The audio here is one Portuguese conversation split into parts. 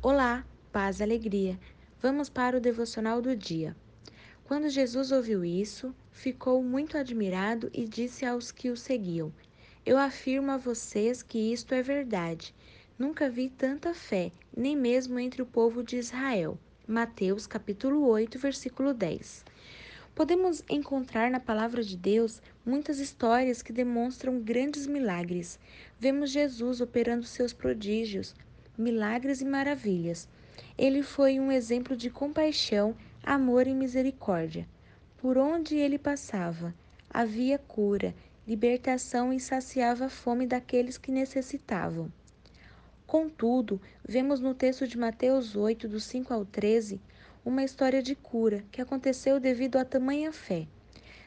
Olá, paz e alegria. Vamos para o devocional do dia. Quando Jesus ouviu isso, ficou muito admirado e disse aos que o seguiam: Eu afirmo a vocês que isto é verdade. Nunca vi tanta fé, nem mesmo entre o povo de Israel. Mateus capítulo 8, versículo 10. Podemos encontrar na palavra de Deus muitas histórias que demonstram grandes milagres. Vemos Jesus operando seus prodígios, milagres e maravilhas. Ele foi um exemplo de compaixão, amor e misericórdia. Por onde ele passava, havia cura, libertação e saciava a fome daqueles que necessitavam. Contudo, vemos no texto de Mateus 8, do 5 ao 13, uma história de cura que aconteceu devido a tamanha fé.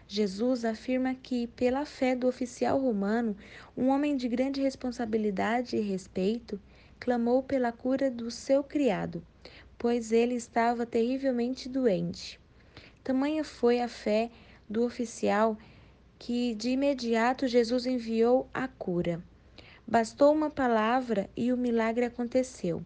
Jesus afirma que, pela fé do oficial romano, um homem de grande responsabilidade e respeito, clamou pela cura do seu criado, pois ele estava terrivelmente doente. Tamanha foi a fé do oficial que de imediato Jesus enviou a cura. Bastou uma palavra e o milagre aconteceu.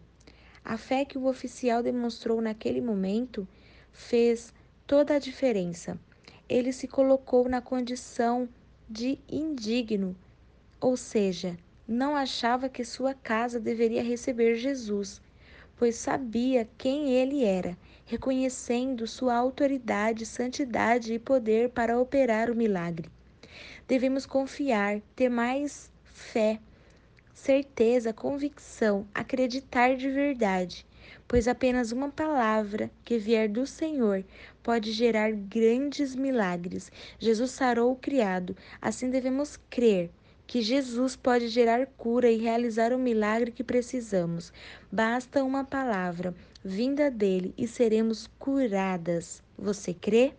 A fé que o oficial demonstrou naquele momento fez toda a diferença. Ele se colocou na condição de indigno, ou seja, não achava que sua casa deveria receber Jesus, pois sabia quem ele era, reconhecendo sua autoridade, santidade e poder para operar o milagre. Devemos confiar, ter mais fé, certeza, convicção, acreditar de verdade, pois apenas uma palavra que vier do Senhor pode gerar grandes milagres. Jesus sarou o criado, assim devemos crer que Jesus pode gerar cura e realizar o milagre que precisamos. Basta uma palavra vinda dele e seremos curadas. Você crê?